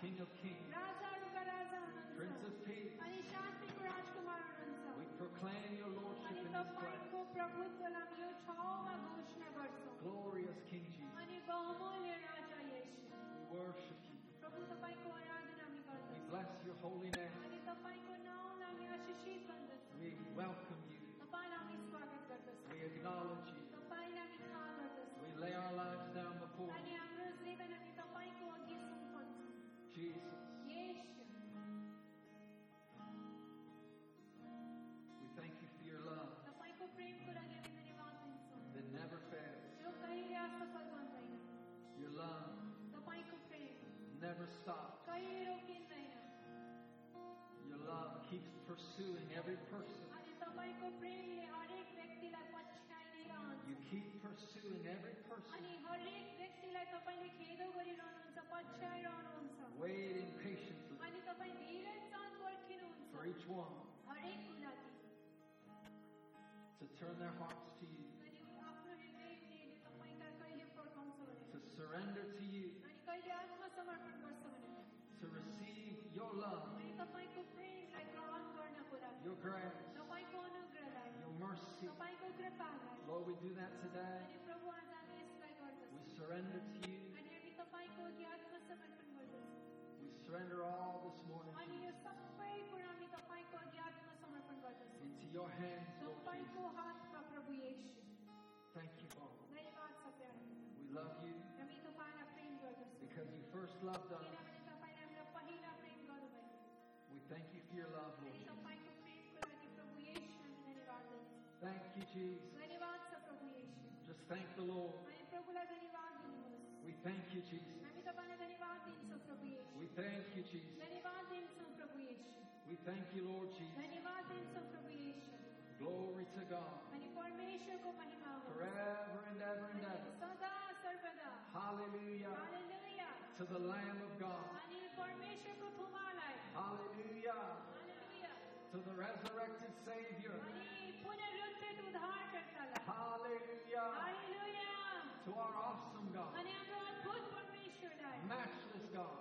King of Kings, Prince of Peace. We proclaim your Lordship in this place. Glorious King Jesus. pursuing every person. You keep pursuing every person. Waiting patiently for each one to turn their hearts grace. Your mercy. Lord, we do that today. We surrender to you. We surrender all this morning. Into your hands, Lord Jesus. Thank you, Lord. We love you because you first loved us. We thank you for your love, Lord. Jesus. Just thank the Lord. We thank you, Jesus. We thank you, Jesus. We thank you, Lord Jesus. Glory to God. Forever and ever and ever. Hallelujah. Hallelujah. To the Lamb of God. Hallelujah. Hallelujah. To the resurrected Savior. Hallelujah. To our awesome God. Matchless God.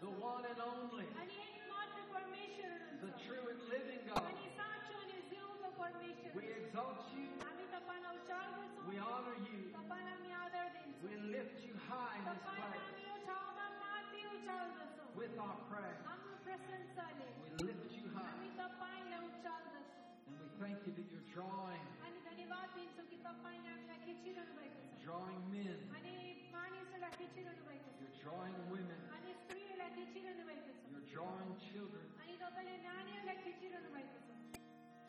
The one and only. The true and living God. We exalt you. We honor you. We lift you high in this place. With our prayer. thank you that you're drawing. Drawing men. You're drawing women. You're drawing children.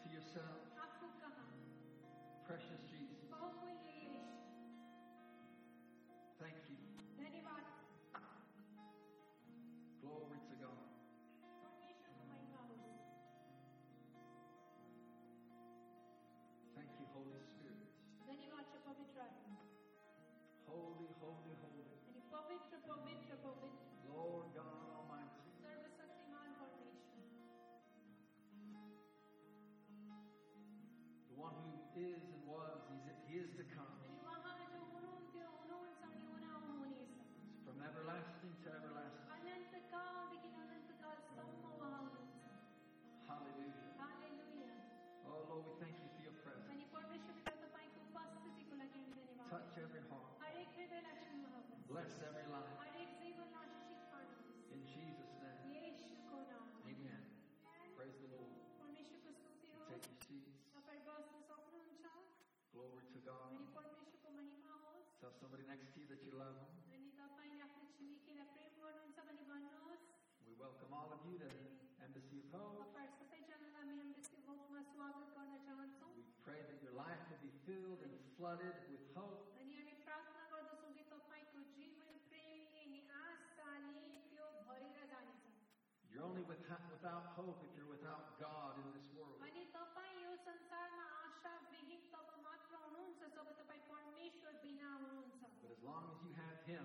To yourself. Precious is and was. He's, he is to come. From everlasting to everlasting. Hallelujah. Hallelujah. Oh Lord, we thank you for your presence. Touch every heart. Bless every life. Glory to God. अनि परमेश्वरको महिमा होस् Tell somebody next to you that you love them. अनि तपाईँले आफ्नो छिमेकीलाई प्रेम गर्नुहुन्छ भने भन्नुहोस् We welcome all of you to Embassy of Hope. तपाईँ सबैजनालाई हामी एम्बेसी होपमा स्वागत गर्न चाहन्छौँ We pray that your life will be filled and flooded with hope. अनि हामी प्रार्थना गर्दछौँ कि तपाईँको जीवन प्रेमी अनि आशाले त्यो भरेर जानेछ You're only with, without hope if you're without God in long as you have Him,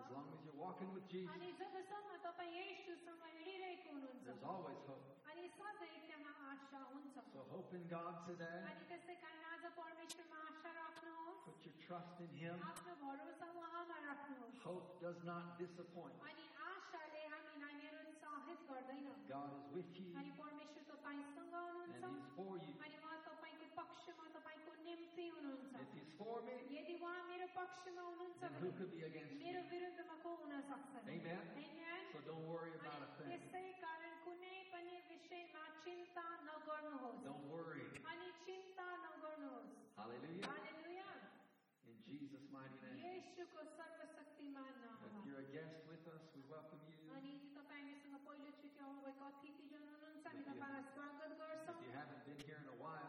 as long as you're walking with Jesus, there's always hope. So hope in God today. Put your trust in Him. Hope does not disappoint. God is with you. And He's for you. अनि उहाँ तपाईँको पक्षमा तपाईँको निम्ति हुनुहुन्छ If He's for me, यदि उहाँ मेरो पक्षमा हुनुहुन्छ then who भने could be against me? मेरो विरुद्धमा को हुन सक्छ Amen. Amen. So don't worry about a अनि thing. त्यसै कारण कुनै पनि विषयमा चिन्ता नगर्नुहोस् Don't worry. अनि चिन्ता नगर्नुहोस् Hallelujah. Hallelujah In Jesus' mighty name. येशूको सर्वशक्तिमान नाममा If you're a guest with us, we welcome you. अनि तपाईँ हामीसँग पहिलोचोटि आउनुभएको अतिथिजन हुनुहुन्छ हामी तपाईँलाई स्वागत गर्छौँ If you haven't been here in a while,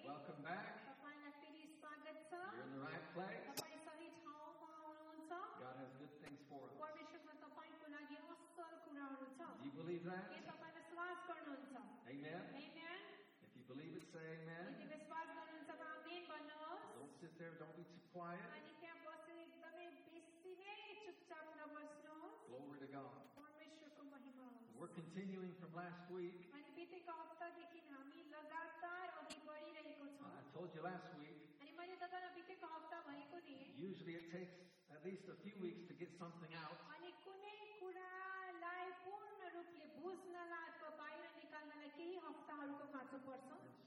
welcome back. तपाईँलाई फेरि स्वागत छ You're in the right place. तपाईँ सही ठाउँमा हुनुहुन्छ God has good things for us. परमेश्वरमा तपाईँको लागि असल कुराहरू छ Do you believe के that? तपाईँ विश्वास गर्नुहुन्छ Amen. Amen. If you believe it, say amen. यदि विश्वास गर्नुहुन्छ भने आमेन भन्नुहोस् Don't sit there. Don't be too quiet. अनि त्यहाँ बसेर एकदमै बेसी नै चुपचाप नबस्नुहोस् Glory to God. परमेश्वरको महिमा होस् We're continuing from last week. अनि बितेको हप्तादेखि told you last week. Usually it takes at least a few weeks to get something out.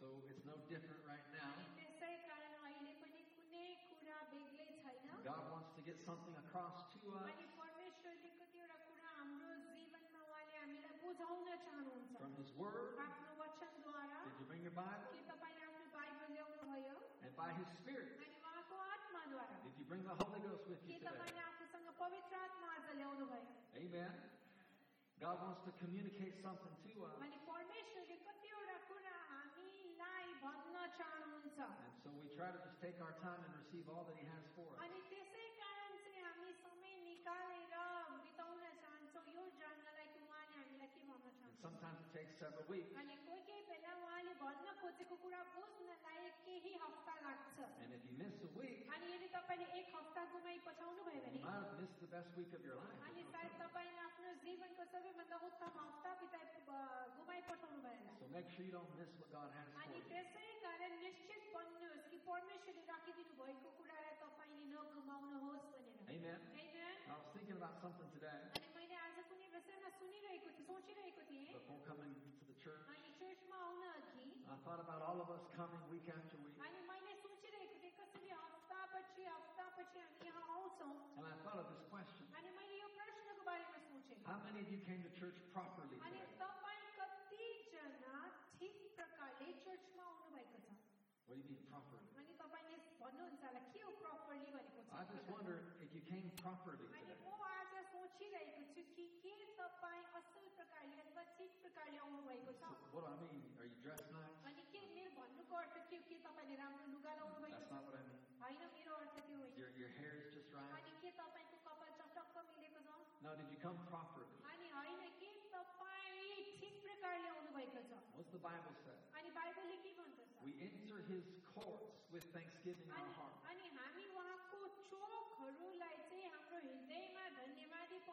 So it's no different right now. God wants to get something across to us. From His Word. Did you bring your Bible? and by His Spirit. Did you bring the Holy Ghost with you today? Amen. God wants to communicate something to us. And so we try to just take our time and receive all that He has for us. And sometimes it takes several weeks. अनि कोही कोही बेला उहाँले भन्न खोजेको कुरा बुझ्नलाई केही हप्ता लाग्छ And if you miss a week, अनि यदि तपाईँले एक हप्ता गुमाइ पठाउनु भयो you भने might have missed the best week of your life. अनि सायद तपाईँले आफ्नो जीवनको सबैभन्दा उत्तम हप्ता बिताइ गुमाइ पठाउनु भएन So make sure you don't miss what God has for अनि you. त्यसै कारण निश्चित बन्नुहोस् कि परमेश्वरले राखिदिनु भएको कुरालाई तपाईँले नगुमाउनुहोस् भनेर Amen. Amen? I was thinking about something today अनि मैले आज कुनै विषयमा सुनिरहेको थिएँ सोचिरहेको थिएँ before coming to the church. अनि चर्चमा आउन अघि I thought about all of us coming week after week. अनि मैले सोचिरहेको थिएँ कसरी हप्तापछि हप्तापछि हामी यहाँ आउँछौँ And I thought of this question. अनि मैले यो प्रश्नको बारेमा सोचेँ How many of you came to church properly अनि today? तपाईँ कतिजना ठिक प्रकारले चर्चमा आउनु भएको छ What do you mean properly? अनि तपाईँले भन्नुहुन्छ होला के हो प्रपरली भनेको I ठिक just प्रकारले? wonder if you came properly अनि today. म आज सोचिरहेको छु कि के तपाईँ असल प्रकारले अथवा ठिक प्रकारले आउनु भएको छ So what do I mean? Are you dressed nice? अनि के मेरो भन्नुको अर्थ के हो? के तपाईँले राम्रो लुगा लाउनु भएको That's छ not what I mean. होइन मेरो अर्थ त्यो होइन Your, your hair is just right. अनि के तपाईँको कपाल चटक्क मिलेको छ No, did you come properly? अनि होइन के तपाईँ ठिक प्रकारले आउनु भएको छ What's the Bible say? अनि बाइबलले के भन्दछ We enter His courts with thanksgiving in our अनि heart.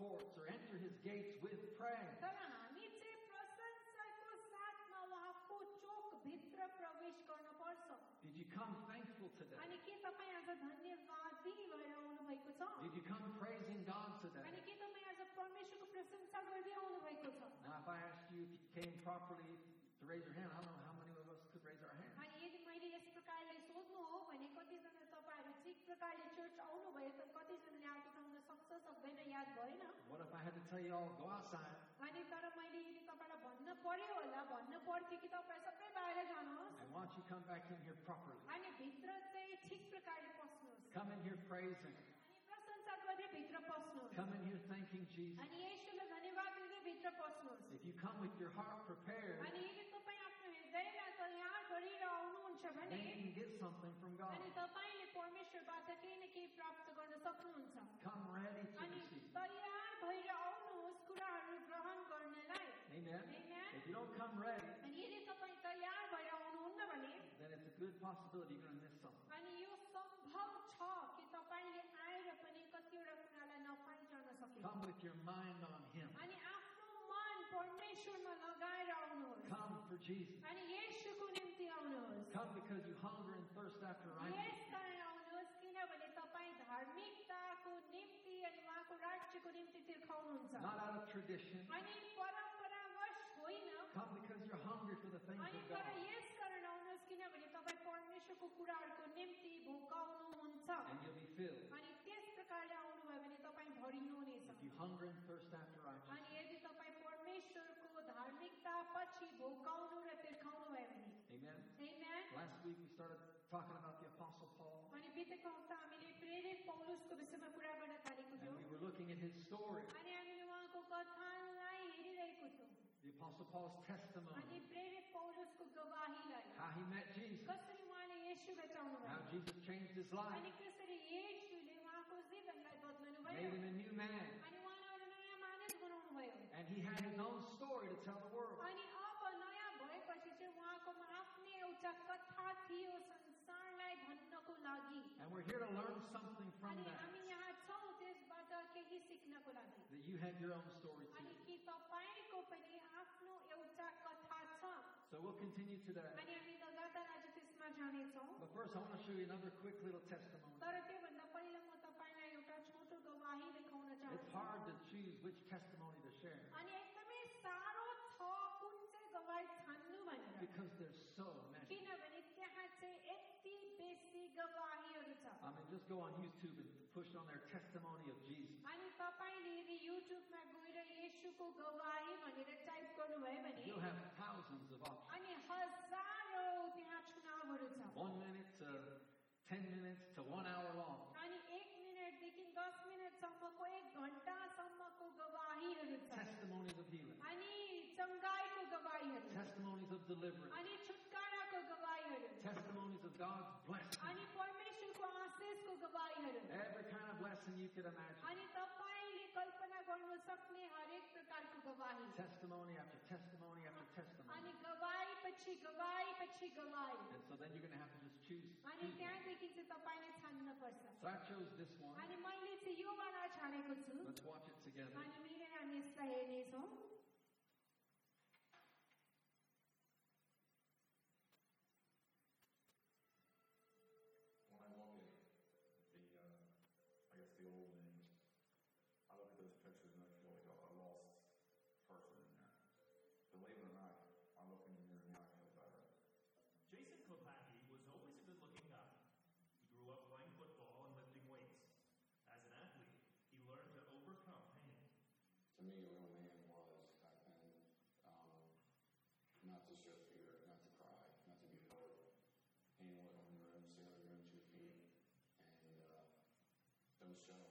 courts or enter His gates with praise. तर हामी चाहिँ प्रशंसाको साथमा उहाँको चोकभित्र प्रवेश गर्न पर्छ Did you come thankful today? अनि के तपाईँ आज धन्यवादी भएर आउनु भएको छ Did you come praising God today? अनि के तपाईँ आज परमेश्वरको प्रशंसा गर्दै आउनु भएको छ Now, if I asked you if you came properly to raise your hand, I don't know how many of us could raise our hand. अनि यदि मैले यस प्रकारले सोध्नु हो भने कतिजना तपाईँहरू ठिक प्रकारले चर्च आउनुभयो तर tell you all, go outside अनि तर मैले यदि तपाईँलाई भन्न पर्यो होला भन्न पर्थ्यो कि तपाईँ सबै बाहिर जानुहोस् and why don't you come back in here properly? अनि भित्र चाहिँ ठिक प्रकारले पस्नुहोस् Come in here praising. अनि प्रशंसा come in here thanking Jesus, अनि येशूलाई धन्यवाद दिँदै भित्र पस्नुहोस् if you come with your heart prepared, अनि यदि तपाईँ आफ्नो हृदयलाई तयार गरेर आउनुहुन्छ भने then you can get something from God. अनि तपाईँले परमेश्वरबाट केही न केही प्राप्त गर्न सक्नुहुन्छ Come ready to अनि receive. तयार भएर आउनुहोस् कुराहरू ग्रहण गर्नलाई Amen. Amen. If you don't come ready, अनि यदि तपाईँ तयार भएर आउनुहुन्न भने then it's a good possibility you're going to miss something. अनि यो सम्भव छ कि तपाईँले आएर पनि कतिवटा कुरालाई नपाइजान सकिन्छ Come with your mind on Him. अनि आफ्नो मन परमेश्वरमा लगाएर आउनुहोस् Come for Jesus. अनि यसुको निम्ति आउनुहोस् Come because you hunger and thirst after righteousness. Yes कारण आउनुहोस् किनभने तपाईँ धार्मिकताको निम्ति अनि उहाँको राज्यको निम्ति तिर्खाउनुहुन्छ Not out of tradition. अनि परम्परावश होइन Come because you're hungry for the things अनि of तर God. यस कारण आउनुहोस् किनभने तपाईँ परमेश्वरको कुराहरूको निम्ति भोकाउनुहुन्छ And you'll be filled. अनि त्यस प्रकारले आउनुभयो भने तपाईँ भरिनुहुनेछ If you hunger and thirst after righteousness. अनि यदि तपाईँ परमेश्वरको धार्मिकता पछि भोकाउनु र तिर्खाउनु भयो भने Amen. Amen. Last week we started talking about the Apostle Paul. अनि बितेको हप्ता हामीले प्रेरित पौलुसको विषयमा कुरा गर्न थालेको And थियौँ we were looking at his story, अनि हामीले उहाँको कथालाई हेरिरहेको थियौँ The Apostle Paul's testimony. How he met Jesus. How Jesus changed his life. Made him a new man. And he had his own story to tell the world. And we're here to learn something from that. That you have your own story too. So we'll continue today. But first, I want to show you another quick little testimony. It's hard to choose which testimony to share. Because there's so many. I mean, just go on YouTube and push on their testimony of Jesus. You'll have thousands of options. One minute to ten minutes to one hour long. Testimonies of healing. Testimonies of deliverance. Testimonies of God's blessing अनि परमेश्वरको आशिषको गवाहीहरू Every kind of blessing you could imagine. अनि तपाईँले कल्पना गर्नु सक्ने हरेक प्रकारको गवाही Testimony after testimony after testimony. अनि गवाही पछि गवाही पछि गवाही And so then you're going to have to just choose. अनि choose one. त्यहाँदेखि चाहिँ तपाईँले छान्न पर्छ So I chose this one. अनि मैले चाहिँ यो वाला छानेको छु Let's watch it together. अनि मिलेर हामी यसलाई हेर्नेछौँ Don't show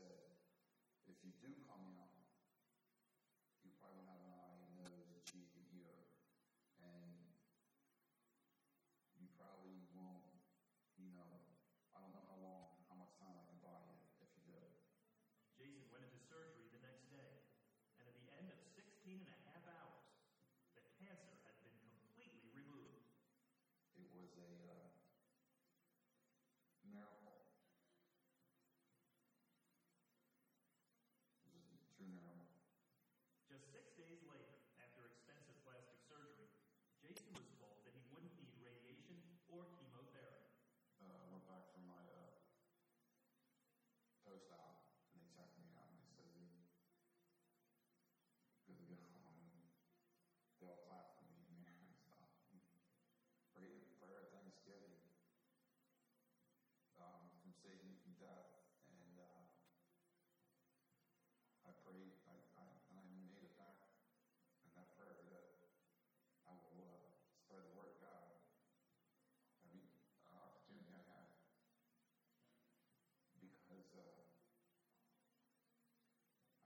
said, if you do come out, you probably won't have an eye, a nose, a cheek, an ear, and you probably won't, you know, I don't know how long, how much time I can buy you if you do. Jason went into surgery the next day, and at the end of 16 and a half hours, the cancer had been completely removed. It was a uh, miracle. It was a true miracle. Just six days later, after extensive plastic surgery, Jason was told that he wouldn't need radiation or chemotherapy. Uh, I went back for my uh, post out, and they checked me out, and they said, "You're good to go." And they all clapped for me in there and stuff. And Prayed prayer at Thanksgiving um, from Satan from death, and uh, I prayed, I, I, and I made it back in that prayer that I will uh, spread the word of God every uh, opportunity I have because uh,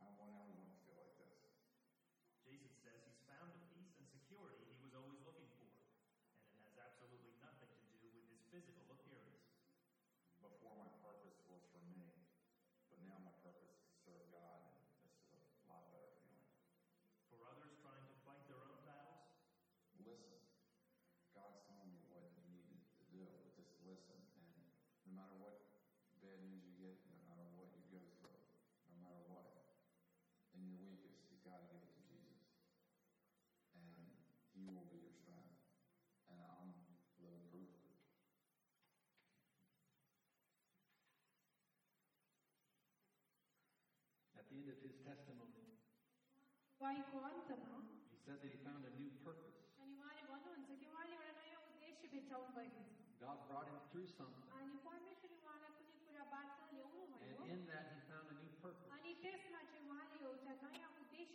I don't want anyone to feel like this. Jason says he's found the peace and security he was always looking for, and it has absolutely nothing to do with his physical appearance. Before my purpose was for me, but now my purpose is to serve God, and this is a lot better feeling. For others trying to fight their own battles, Listen, God's telling you what you need to do. Just listen, and no matter what bad news you get, no matter what you go through, no matter what, in your weakest, you've got to give it to Jesus. And He will be your strength. And I'm living proof of it. At the end of his testimony, he said that he found a new purpose. God brought him through something.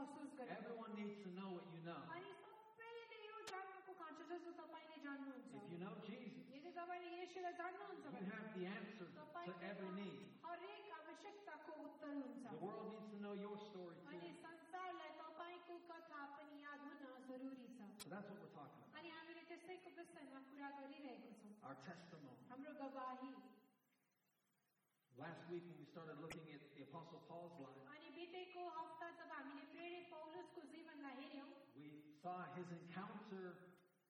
महसुस गरे Everyone needs to know what you know. अनि सबैले यो जान्नुको खाँचो जस्तो तपाईँले जान्नुहुन्छ If you know Jesus, यदि तपाईँले यसोलाई जान्नुहुन्छ you भने have the answer to every तपाईँको need. हरेक आवश्यकताको उत्तर हुन्छ The world needs to know your story अनि too. संसारलाई तपाईँको कथा पनि याद हुन जरुरी छ So that's what we're talking about. अनि हामीले त्यसैको विषयमा कुरा गरिरहेको छौँ Our testimony. हाम्रो गवाही Last week when we started looking at the Apostle Paul's life, अनि बितेको हप्ता जब हामीले saw his encounter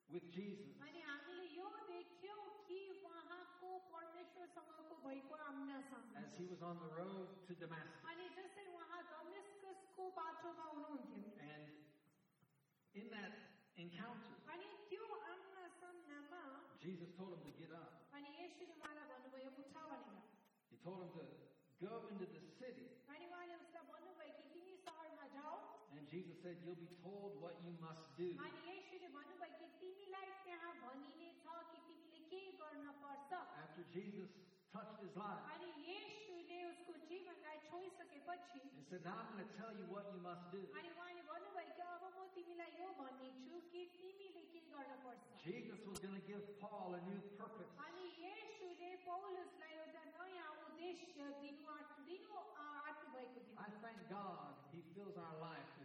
with Jesus. अनि हामीले यो देख्यौँ कि उहाँको परमेश्वरसँगको भएको आम्ना सामना as he was on the road to Damascus. अनि जसरी उहाँ दमिस्कसको बाटोमा हुनुहुन्थ्यो And in that encounter, अनि त्यो Amna सामनामा Jesus told him to get up. अनि यसरी उहाँलाई भन्नुभयो उठा भनेर He told him to go into the city. Jesus said, You'll be told what you must do. After Jesus touched his life, he said, Now I'm going to tell you what you must do. Jesus was going to give Paul a new purpose. I thank God He fills our life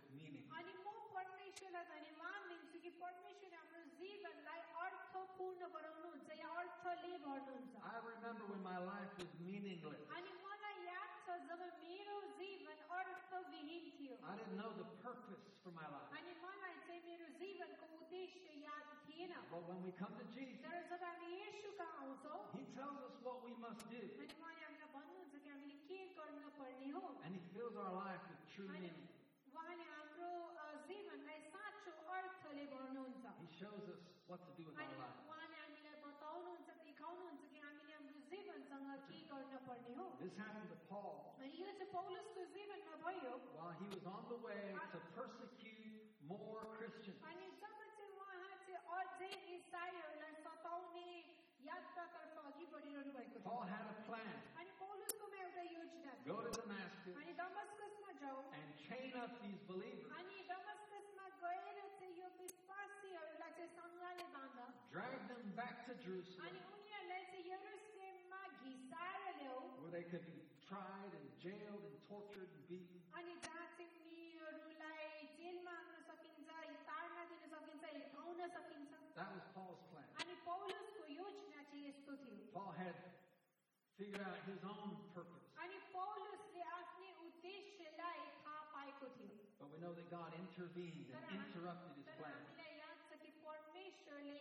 परमेश्वरलाई धन्यवाद दिन्छु कि परमेश्वर हाम्रो जीवनलाई अर्थपूर्ण बनाउनुहुन्छ या अर्थले भर्नुहुन्छ I remember when my life was meaningless. अनि मलाई याद छ जब मेरो जीवन अर्थविहीन थियो I didn't know the purpose for my life. अनि मलाई चाहिँ मेरो जीवनको उद्देश्य याद थिएन But when we come to Jesus, तर जब हामी येशू कहाँ आउँछौँ he tells us what we must do. अनि उहाँले हामीलाई भन्नुहुन्छ कि हामीले के गर्न पर्ने हो And he fills our life with true अनि meaning. He shows us what to do with our lives. This happened to Paul while he was on the way to persecute more Christians. Paul had a plan. Go to Damascus and chain up these believers. Drag them back to Jerusalem अनि उनीहरूलाई चाहिँ यरुसलेममा घिसाएर ल्याऊ where they could be tried and jailed and tortured and beaten. अनि जहाँ चाहिँ उनीहरूलाई जेलमा हाल्न सकिन्छ ताड्न दिन सकिन्छ हिर्काउन सकिन्छ That was Paul's plan. अनि पौलुसको योजना चाहिँ यस्तो थियो Paul had figured out his own purpose. अनि पौलुसले आफ्नै उद्देश्यलाई थाहा पाएको थियो But we know that God intervened तर and हामी- interrupted his तर plan. हामीलाई याद छ कि परमेश्वरले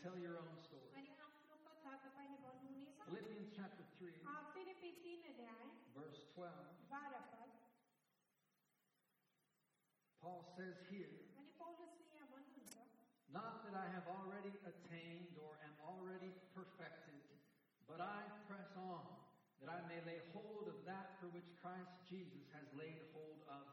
tell your own story. Philippians chapter 3, verse 12. Paul says here, Not that I have already attained or am already perfected, but I press on, that I may lay hold of that for which Christ Jesus has laid hold of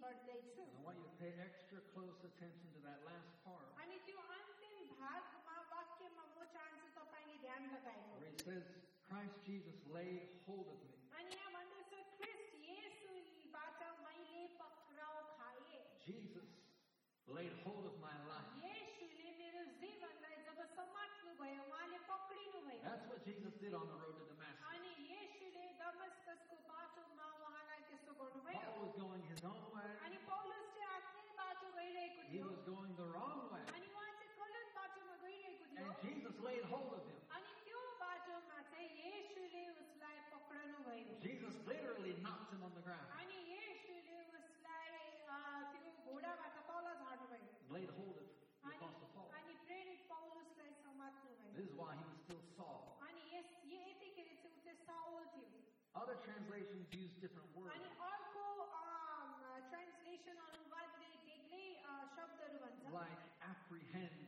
अघि बढ्दैछु And I want you to pay extra close attention to that last part अनि त्यो अन्तिम भागमा वाक्यमा म चाहन्छु तपाईँले ध्यान लगाएको where he says, Christ Jesus laid hold of me. अनि यहाँ भन्दैछ क्रिस येशूबाट मैले पक्राउ खाए Jesus laid hold of my life. येशूले मेरो जीवनलाई जब समात्नु भयो उहाँले पक्रिनु भयो That's what Jesus did on the road to Damascus. अनि येशूले दमस्कसको बाटोमा उहाँलाई त्यस्तो गर्नुभयो Paul was going his own the ground. Laid hold of the Apostle Paul. This is why he was still Saul. Other translations use different words. Like apprehend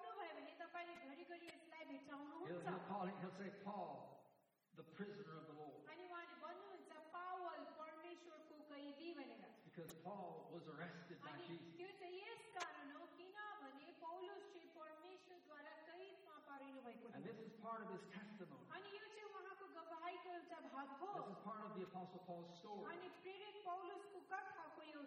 He'll, he'll call him, he'll say, Paul, the prisoner of the Lord. Because Paul was arrested by Jesus. And this is part of his testimony. This is part of the Apostle Paul's story.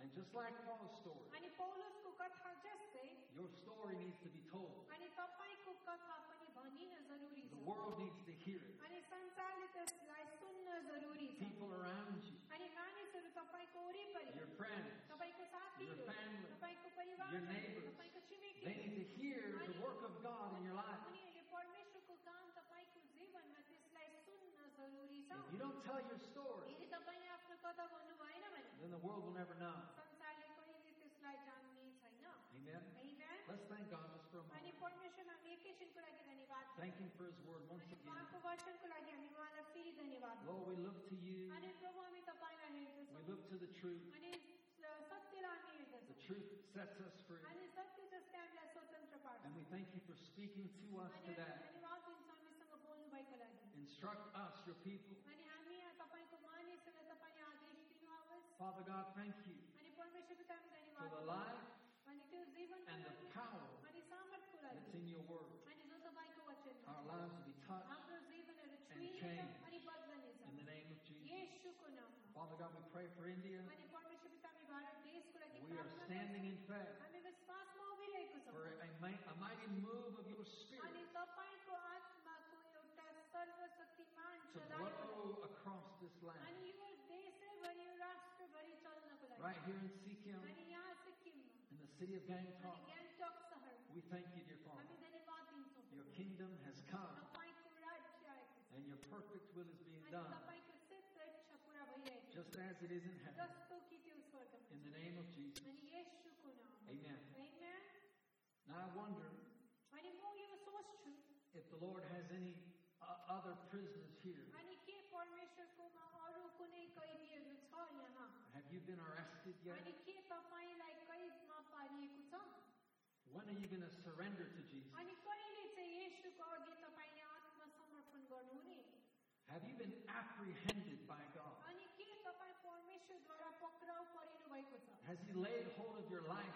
And just like Paul's story, अनि पौलुसको कथा जस्तै your story needs to be told. अनि तपाईँको कथा पनि भनिन जरुरी The छ world needs to hear it. अनि संसारले त्यसलाई सुन्न जरुरी छ People around you, अनि मानिसहरू तपाईँको वरिपरि your friends, तपाईँको your साथीहरू family, your neighbors. तपाईँको छिमेकी They need to hear the work of God in your life. उनीहरूले परमेश्वरको काम तपाईँको जीवनमा त्यसलाई सुन्न जरुरी छ If you don't tell your story, then the world will never know. Amen. Amen. Let's thank God just for a moment. Thank Him for His word once again. Lord, oh, we look to you. We look to the truth. The truth sets us free. And we thank you for speaking to us today. Instruct us, your people. Father God, thank you for the life and the power that's in your word. Our lives will be touched and changed in the name of Jesus. Father God, we pray for India. We are standing in faith for a, a mighty move of your spirit to grow across this land right here in Sikkim, in the city of Gangtok. We thank you, dear Father. Your kingdom has come, and your perfect will is being done, just as it is in heaven. In the name of Jesus. Amen. Amen. Now I wonder if the Lord has any uh, other prisoners here. Have you been arrested yet? When are you going to surrender to Jesus? Have you been apprehended by God? Has He laid hold of your life?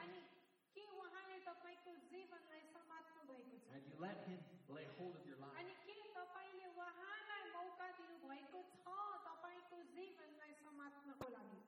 Have you let Him lay hold of your life? जीवनलाई समात्नको लागि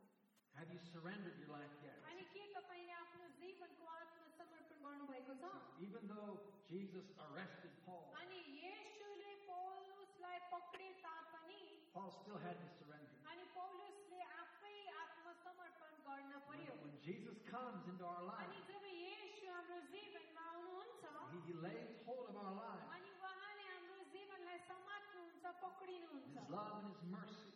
Have you surrendered your life yet? अनि के तपाईँले आफ्नो जीवनको आत्मसमर्पण गर्नुभएको छ Even though Jesus arrested Paul, अनि येशूले पौलुसलाई पक्रे तापनि Paul still had to surrender. अनि पौलुसले आफै आत्मसमर्पण गर्न When, पर्यो when Jesus comes into our अनि life, जब येशू हाम्रो जीवनमा आउनुहुन्छ He, he lays hold of our life. अनि उहाँले हाम्रो जीवनलाई समात्नुहुन्छ पक्रिनुहुन्छ His love and His mercy,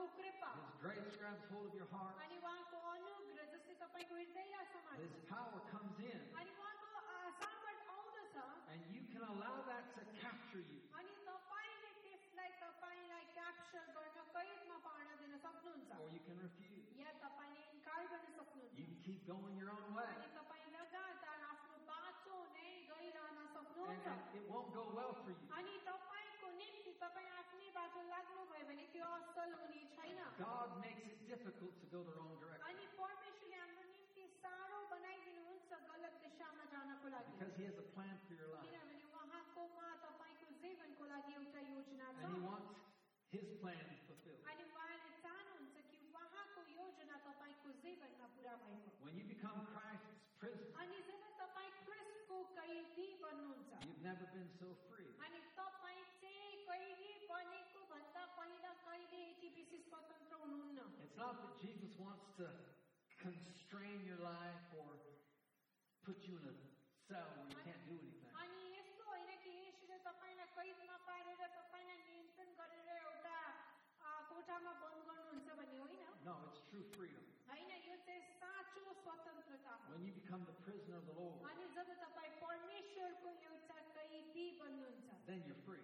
उहाँको कृपा His grace grabs hold of your heart. अनि उहाँको अनुग्रह जस्तै तपाईँको हृदयलाई समात्छ His power comes in, अनि उहाँको आ, सामर्थ आउँदछ and you can allow that to capture you. अनि तपाईँले त्यसलाई तपाईँलाई क्याप्चर गर्न कैदमा पार्न दिन सक्नुहुन्छ Or you can refuse. या तपाईँले इन्कार गर्न सक्नुहुन्छ You can keep going your own way. अनि तपाईँ लगातार आफ्नो बाटो नै गइरहन And, सक्नुहुन्छ and it won't go well for you. अनि तपाईँको निम्ति तपाईँ आफ्नै बाटो लाग्नुभयो भने त्यो असल हुने छैन God makes it difficult to go the wrong direction अनि परमेश्वरले हाम्रो निम्ति साह्रो बनाइदिनुहुन्छ गलत दिशामा जानको लागि because He has a plan for your life. किनभने उहाँकोमा तपाईँको जीवनको लागि एउटा योजना छ And He wants His plan fulfilled. अनि उहाँले चाहनुहुन्छ कि उहाँको योजना तपाईँको जीवनमा पुरा भएको When you become Christ's prisoner, अनि जब तपाईँ क्रिस्टको कैदी बन्नुहुन्छ you've never been so free. अनि तपाईँ It's not that Jesus wants to constrain your life or put you in a cell where you can't do anything. No, it's true freedom. When you become the prisoner of the Lord, then you're free.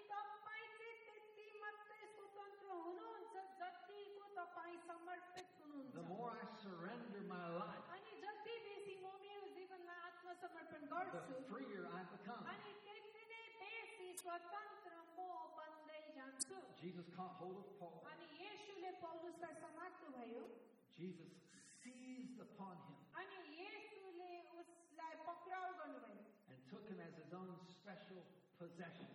The more I surrender my life, the freer I become. Jesus caught hold of Paul. Jesus seized upon him and took him as his own special possession.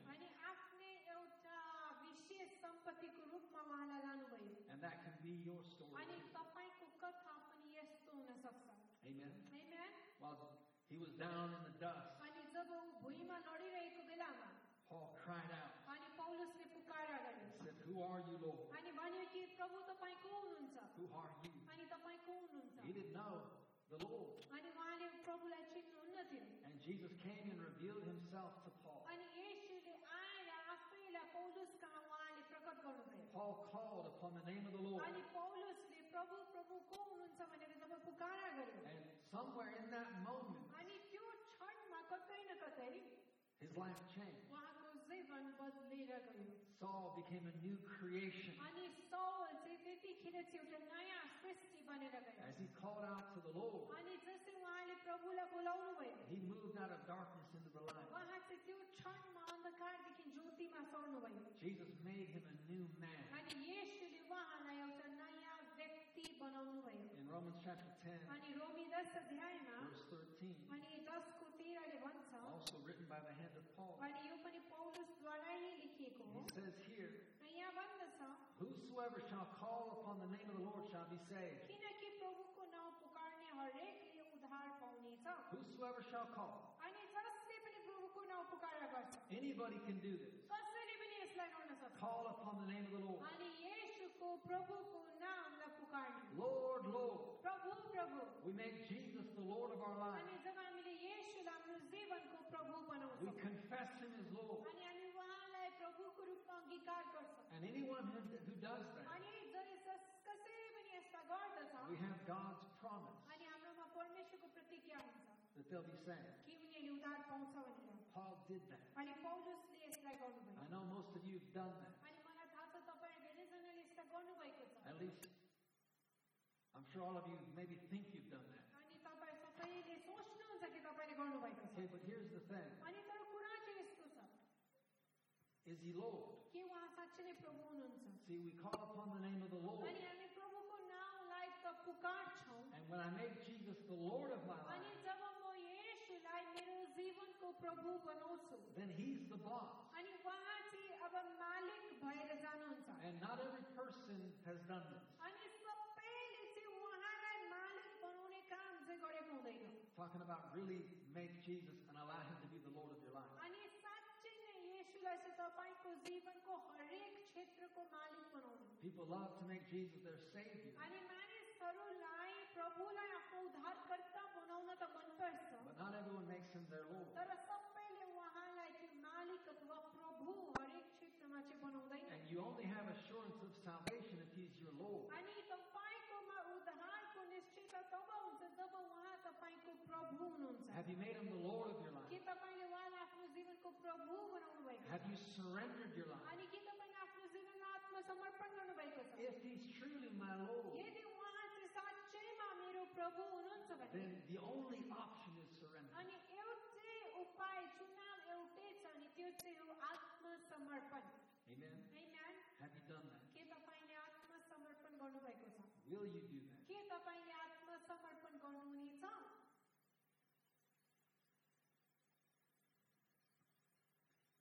And that can be your story. Amen. Amen. While he was down in the dust, Paul cried out. And said, Who are you, Lord? Who are you? He didn't know the Lord. And Jesus came and revealed himself Paul called upon the name of the Lord. अनि पौलुसले प्रभु प्रभु को हुनुहुन्छ भनेर जब पुकारा गर्यो And somewhere in that moment, अनि त्यो क्षणमा कतै न कतै his life changed. उहाँको जीवन बदलेर गयो Saul became a new creation अनि सौल चाहिँ त्यतिखेर चाहिँ एउटा नयाँ सृष्टि बनेर गयो as he called out to the Lord. अनि जस्तै उहाँले प्रभुलाई बोलाउनु भयो He moved out of darkness into the light. उहाँ चाहिँ त्यो क्षणमा अन्धकारदेखि ज्योतिमा सर्नुभयो Jesus made him a new man. अनि येशूले उहाँलाई एउटा नयाँ व्यक्ति बनाउनु भयो In Romans chapter 10, अनि रोमी दस अध्यायमा verse 13, अनि दसको तेह्रले भन्छ also written by the hand of Paul, अनि यो पनि पौलुसद्वारा नै लेखिएको हो he says here, र यहाँ भन्दछ Whosoever shall call upon the name of the Lord shall be saved. किनकि प्रभुको नाउँ पुकार्ने हरेकले उद्धार पाउनेछ Whosoever shall call. अनि जसले पनि प्रभुको नाउँ पुकारा गर्छ Anybody can do this. कसैले पनि यसलाई गर्न सक्छ Call upon the name of the Lord. अनि येशूको प्रभुको नामलाई पुकार्ने Lord, Lord. Prabhu Prabhu We make Jesus the Lord of our lives. अनि जब हामीले येशूलाई हाम्रो जीवनको प्रभु We बनाउँछौँ confess him as Lord. अनि हामी उहाँलाई प्रभुको रूपमा अङ्गीकार गर्छौँ And anyone who, who does that, अनि जस जस- कसैले पनि यस्ता गर्दछ we have God's promise अनि हाम्रोमा परमेश्वरको प्रतिज्ञा हुन्छ that they'll be saved. कि उनीहरूले उद्धार पाउँछ भनेर Paul did that. अनि पौलुसले यसलाई गर्नुभयो I know most of you have done that. अनि मलाई थाहा छ तपाईँ धेरैजनाले यसलाई गर्नुभएको छ At least, I'm sure all of you maybe think you've done that. अनि तपाईँ सबैले सोच्नुहुन्छ कि तपाईँले गर्नुभएको छ Okay, but here's the thing. अनि तर कुरा चाहिँ यस्तो छ Is he Lord? कि उहाँ साँच्चै नै प्रभु हुनुहुन्छ See, we call upon the name of the Lord. अनि हामी प्रभुको नाउँलाई त पुकार्छौँ And when I make Jesus the Lord of my अनि life, जब म येशूलाई मेरो जीवनको प्रभु बनाउँछु then he's the boss. अनि उहाँ चाहिँ अब मालिक भएर जानुहुन्छ And not every person has done this. अनि सबैले चाहिँ उहाँलाई मालिक बनाउने काम चाहिँ गरेको हुँदैन Talking about really make Jesus and allow him to be the Lord of your life. अनि साँच्चै नै येशूलाई चाहिँ तपाईँको जीवनको हरेक क्षेत्रको मालिक बनाउनु People love to make Jesus their Savior, अनि मानिसहरूलाई प्रभुलाई आफ्नो उद्धारकर्ता बनाउन त मनपर्छ but not everyone makes him their Lord. तर सबैले उहाँलाई चाहिँ मालिक अथवा प्रभु हरेक क्षेत्रमा चाहिँ बनाउँदैन And you only have assurance of salvation if he's your Lord. अनि तपाईँकोमा उद्धारको निश्चयता तब हुन्छ जब उहाँ तपाईँको प्रभु हुनुहुन्छ Have you made him the Lord of your के life? तपाईँले उहाँलाई आफ्नो जीवनको प्रभु बनाउनु भएको छ? Have you surrendered your life? अनि के तपाईँले आफ्नो जीवनमा आत्मसमर्पण गर्नुभएको छ If he's truly my Lord, प्रभु हुनुहुन्छ भने then the only option is surrender. अनि एउटै उपाय चुनाव एउटै छ अनि त्यो चाहिँ हो आत्मसमर्पण Amen? Amen? Have you done that? के तपाईँले आत्मसमर्पण गर्नुभएको छ Will you do that? के तपाईँले आत्मसमर्पण गर्नुहुनेछ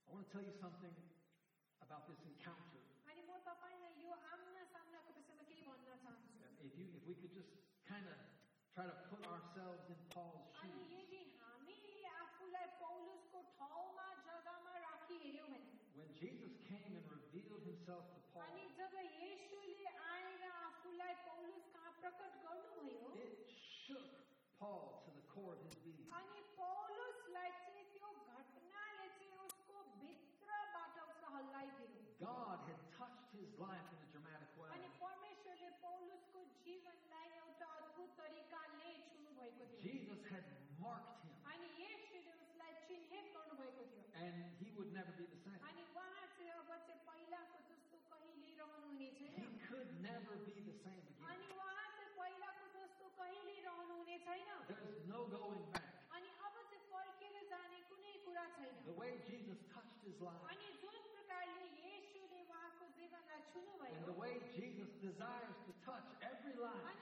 I want to tell you something about this encounter. अनि म तपाईँलाई यो आम्ना सामनाको विषयमा केही भन्न चाहन्छु If you, if we could just kind of try to put ourselves in Paul's shoes. When Jesus came and revealed himself to Paul, it shook Paul to the core of his being. God had touched his life Jesus had marked him. And he would never be the same. He could never be the same again. There's no going back. The way Jesus touched his life. And the way Jesus desires to touch every life.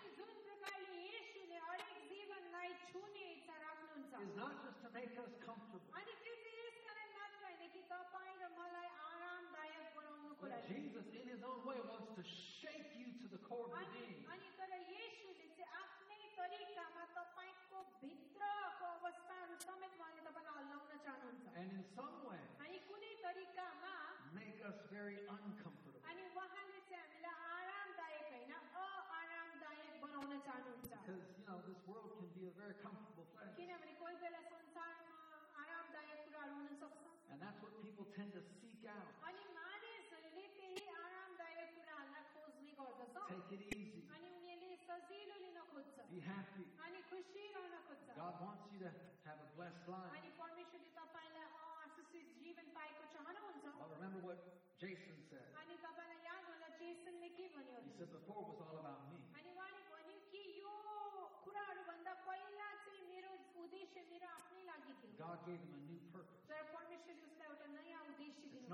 is not just to make us comfortable. Jesus in his own way wants to shake you to the core of your being. And in some way make us very uncomfortable. Because you know this world can be a very comfortable place. people tend to seek out. अनि मानिसहरूले त्यही आरामदायक कुराहरूलाई खोज्ने गर्दछ Take it easy. अनि उनीहरूले सजिलो लिन खोज्छ Be happy. अनि खुसी रहन खोज्छ God wants you to have a blessed life. अनि परमेश्वरले तपाईँलाई आशिषित जीवन पाएको चाहनुहुन्छ Well, remember what Jason said. अनि तपाईँलाई याद होला जेसनले के भन्यो He said before it was all about me. अनि उहाँले भन्यो कि यो कुराहरूभन्दा पहिला चाहिँ मेरो उद्देश्य मेरो आफ्नै लागि थियो God gave him a new purpose.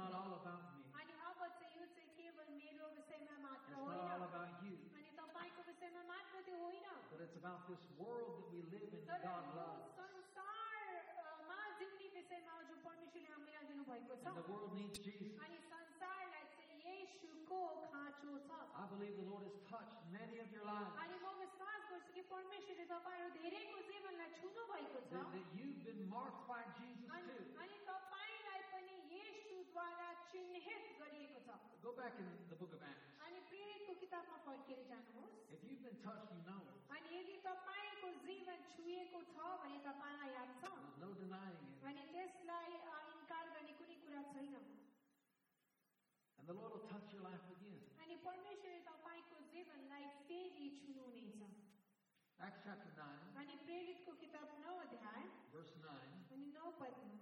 not all about me. अनि अब चाहिँ यो चाहिँ केवल मेरो विषयमा मात्र It's not all होइन about you. अनि तपाईँको विषयमा मात्र त्यो होइन But it's about this world that we live in तर that God यो loves. संसारमा जिउने विषयमा जो परमेश्वरले हामीलाई दिनुभएको छ And the world needs Jesus. अनि संसारलाई चाहिँ येशूको खाँचो छ I believe the Lord has touched many of your lives. अनि म विश्वास गर्छु कि परमेश्वरले तपाईँहरू धेरैको जीवनलाई छुनु भएको छ That, that you've been marked by Jesus अनि too. अनि तपाईँलाई पनि येशूद्वारा चिन्हित गरिएको छ Go back in the book of Acts. अनि प्रेरितको किताबमा फर्केर जानुहोस् If you've been touched, you know it. अनि यदि तपाईँको जीवन छुएको छ भने तपाईँलाई याद छ There's no denying it. अनि त्यसलाई अ, इन्कार गर्ने कुनै कुरा छैन And the Lord will touch your life again. अनि परमेश्वरले तपाईँको जीवनलाई फेरि छुनुहुनेछ Acts chapter 9, अनि प्रेरितको किताब नौ अध्याय verse 9. अनि नौ Padma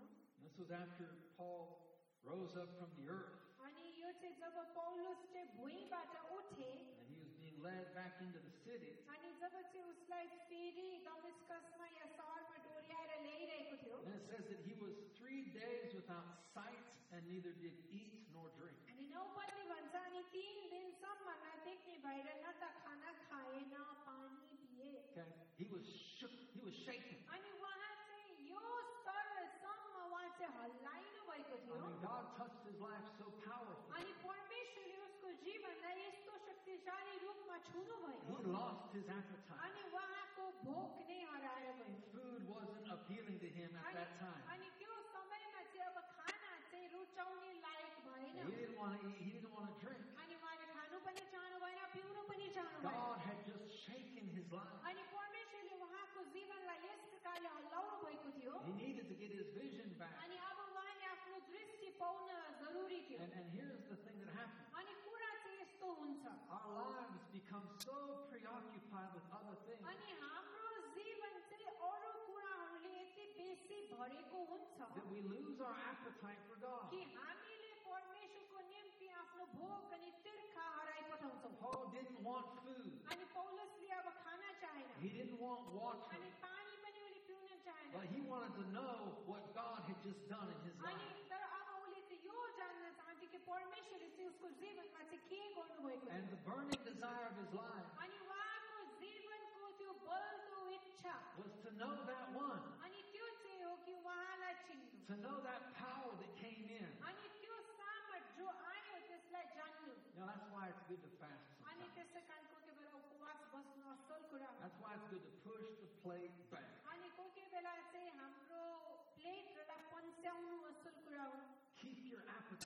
This was after Paul rose up from the earth अनि यो चाहिँ जब पौलुस चाहिँ भुइँबाट उठे and he was being led back into the city. अनि जब चाहिँ उसलाई फेरि दमिस्कसमा या सहरमा डोर्याएर ल्याइरहेको थियो And it says that he was three days without sight and neither did eat nor drink. अनि नौपल्ली भन्छ अनि तिन दिनसम्म नदेख्ने भएर न त खाना खाए न पानी पिए Okay? He was shook, he was shaken. अनि उहाँ चाहिँ यो स्तरसम्म उहाँ चाहिँ हल्लाइनु भएको I थियो mean, God touched his life so powerfully. अनि परमेश्वरले उसको जीवनलाई यस्तो शक्तिशाली रूपमा छुनु भयो He lost his appetite. अनि उहाँको भोक नै हराएर गयो Food wasn't appealing to him at अनि that time. अनि त्यो समयमा चाहिँ अब खाना चाहिँ रुचाउने लायक भएन He didn't want to eat, he didn't want to drink. अनि उहाँले खानु पनि चाहनु भएन पिउनु पनि चाहनु भएन God had just shaken his life. अनि दृष्टि पाउन जरुरी थियो And, and here's the thing that happened. अनि कुरा चाहिँ यस्तो हुन्छ Our lives become so preoccupied with other things अनि हाम्रो जीवन चाहिँ अरू कुराहरूले यति बेसी भरेको हुन्छ that we lose our appetite for God. कि हामीले परमेश्वरको निम्ति आफ्नो भोक अनि तिर्खा हराइपठाउँछौँ Paul didn't want food. अनि पौलसले अब खाना चाहेन He didn't want water. अनि पानी पनि उसले पिउन चाहेन But he wanted to know what God had just done in his जीवनमा चाहिँ के गर्नुभएको And थियो the burning desire of his life अनि उहाँको जीवनको त्यो बल्दो इच्छा was to know that one, अनि त्यो चाहिँ हो कि उहाँलाई चिन्नु to know that power that came in. अनि त्यो सामर्थ जो आयो त्यसलाई जान्नु You know, that's why it's good to fast अनि sometimes. त्यसै कारण कोही कोही बेला उपवास बस्नु असल कुरा हो That's why it's good to push the plate back. अनि कोही कोही बेला चाहिँ हाम्रो प्लेटहरूलाई पन्स्याउनु असल कुरा हो Keep your appetite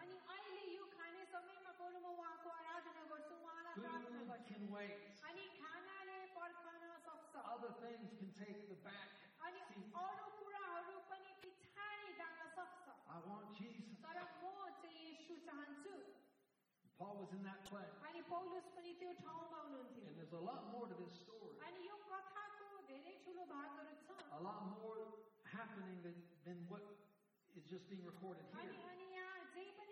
गर्छु उहाँलाई प्रार्थना Food गर्छु can wait. अनि खानाले पर्खन सक्छ Other things can take the back अनि seat. अरू कुराहरू पनि पछाडि जान सक्छ I want Jesus. तर म चाहिँ यसु चाहन्छु Paul was in that place. अनि पौलुस पनि त्यो ठाउँमा हुनुहुन्थ्यो And there's a lot more to this story. अनि यो कथाको धेरै ठुलो भागहरू छ A lot more happening than, than what is just being recorded अनि here. अनि यहाँ त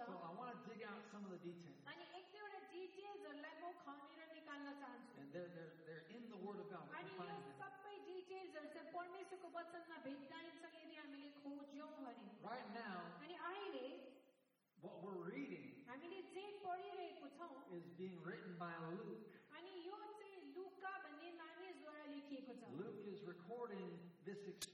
So I want to dig out some of the details. And they're, they're, they're in the Word of God. अनि यो सबै डिटेल्सहरू चाहिँ परमेश्वरको वचनमा भेट्टाइन्छ यदि हामीले खोज्यौँ भने Right now, अनि अहिले what we're reading is being written by Luke. Luke is recording this experience.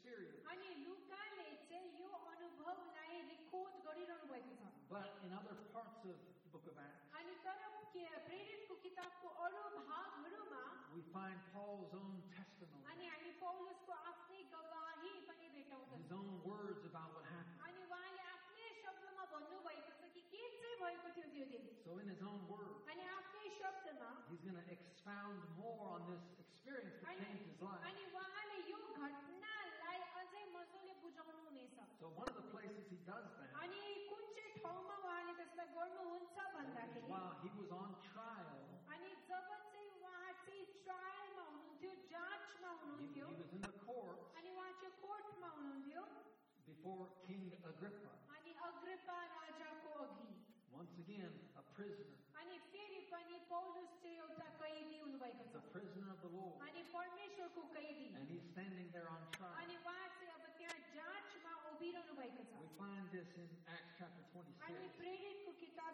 But in other parts of the book of Acts, अनि तर के प्रेरितको किताबको अरू भागहरूमा we find Paul's own testimony, अनि हामी पौलुसको आफ्नै गवाही पनि भेटाउँदछौँ his own words about what happened. अनि उहाँले आफ्नै शब्दमा भन्नुभएको छ कि के चाहिँ भएको थियो त्यो दिन So in his own words, अनि आफ्नै शब्दमा he's going to expound more on this experience that अनि changed his life. अनि उहाँले यो घटनालाई अझै मजाले बुझाउनु हुनेछ So one of the places he does that अनि while he was on trial. अनि जब चाहिँ उहाँ चाहिँ ट्रायलमा हुनुहुन्थ्यो जाँचमा He, he हुनुहुन्थ्यो was in the court अनि उहाँ चाहिँ कोर्टमा हुनुहुन्थ्यो before King Agrippa. अनि अग्रिपा राजाको अघि Once again, a prisoner, अनि फेरि पनि पौलुस चाहिँ एउटा कैदी हुनुभएको the छ prisoner of the Lord. अनि परमेश्वरको कैदी And he's standing there on trial. अनि उहाँ चाहिँ अब त्यहाँ जाँचमा उभिरहनु भएको छ We find this in Acts chapter अनि 26. प्रेरितको किताब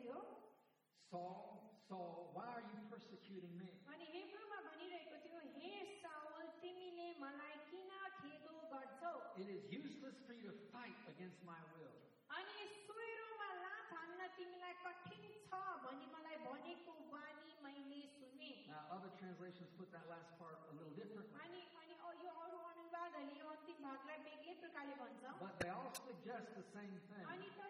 थियो Saul, Saul, why are you persecuting me? अनि हेब्रूमा भनिरहेको थियो हे साउल तिमीले मलाई किन खेदो गर्छौ It is useless for you to fight against my will. अनि सुइरोमा लात हान्न तिमीलाई कठिन छ भनी मलाई भनेको वाणी मैले सुने Now, other translations put that last part a little differently, अनि अनि अ- यो अरू अनुवादहरूले यो अन्तिम भागलाई बेग्लै प्रकारले भन्छ but they all suggest the same thing. अनि तर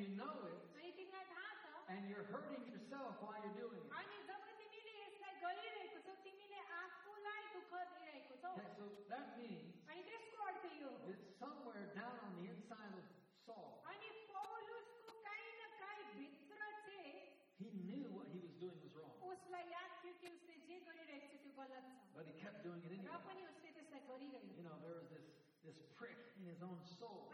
you know it, and you're hurting yourself while you're doing it. So that means that somewhere down on the inside of Saul, he knew what he was doing was wrong. But he kept doing it anyway. You know, there was this, this prick in his own soul.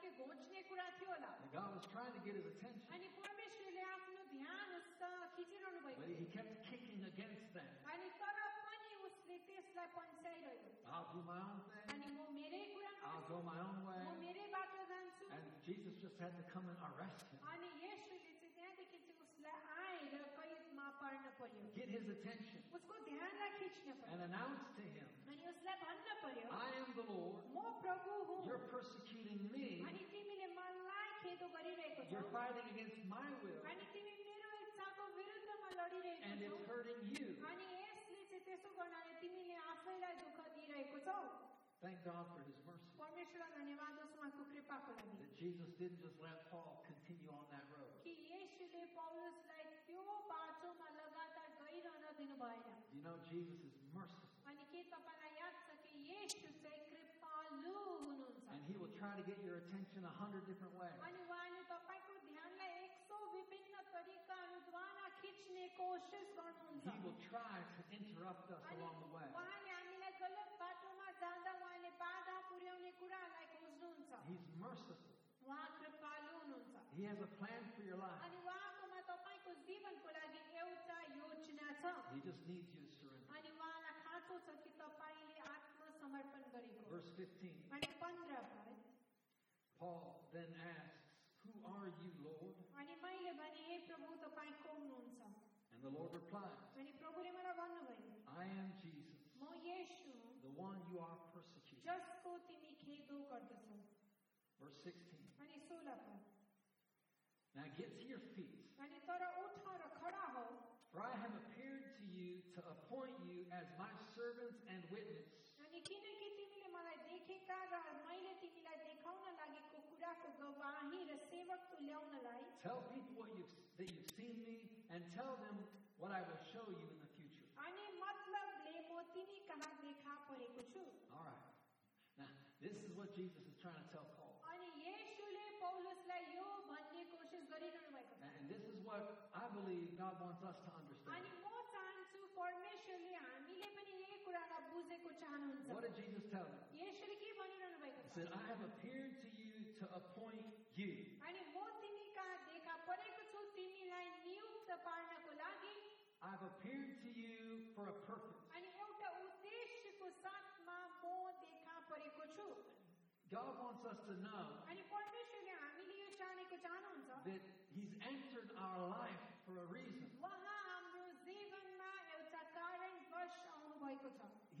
अनि उसको प्राणमा यस्तो खालके घोच्ने कुरा थियो होला And God was trying to get his attention, अनि परमेश्वरले आफ्नो ध्यान उसँग खिचिरहनु भएको but he kept kicking against that. अनि तर पनि उसले त्यसलाई पन्छाइरह्यो I'll do my own thing. अनि म मेरै कुरा I'll गर्छु go my own way. म मेरै बाटो जान्छु And Jesus just had to come and arrest him, अनि यसुले चाहिँ त्यहाँदेखि चाहिँ उसलाई आएर कैदमा पार्न पर्यो get his attention, उसको ध्यानलाई खिच्न and पर्यो announce to him, अनि उसलाई भन्न पर्यो I am the Lord. म प्रभु हुँ You're persecuting me. अनि तिमीले मलाई खेदो गरिरहेको छौ You're fighting against my will, अनि तिमी मेरो इच्छाको विरुद्धमा लडिरहेको and it's छौ hurting you. अनि यसले चाहिँ त्यसो गर्नाले तिमीले आफैलाई दुःख दिइरहेको छौ Thank God for his mercy. परमेश्वरलाई धन्यवाद होस् उहाँको कृपाको लागि That Jesus didn't just let Paul continue on that road. You know, Jesus is merciful. And He will try to get your attention a hundred different ways. He will try to interrupt us along the way. He's merciful. He has a plan for your life. छ He just needs you to surrender. अनि उहाँलाई खाँचो छ कि तपाईँले आत्मसमर्पण गरेको Verse 15. अनि पन्ध्र पद Paul then asks, Who are you, Lord? अनि मैले भने हे प्रभु तपाईँ को हुनुहुन्छ And the Lord replies, अनि प्रभुले मलाई भन्नुभयो I am Jesus, म येशू हुँ the one you are persecuting. जसको तिमी खेदो गर्दछौ Verse 16. अनि सोह्र पद Now get to your feet, अनि तर उठ र खडा हो for I have appoint you as my servants and witness अनि किनकि तिमीले मलाई देखेका र मैले तिमीलाई देखाउन लागेको कुराको गवाही र सेवक तुल्याउनलाई Tell people what you've, that you've seen me and tell them what I will show you in the future. अनि मतलबले म तिमी कहाँ देखा परेको छु All right. Now, this is what Jesus is trying to tell Paul. अनि येशूले पौलुसलाई यो भन्ने कोसिस गरिरहनु भएको छ And this is what I believe God wants us to understand. अनि म What did Jesus tell them? He said, I have appeared to you to appoint you. I've appeared to you for a purpose. God wants us to know that He's entered our life for a reason.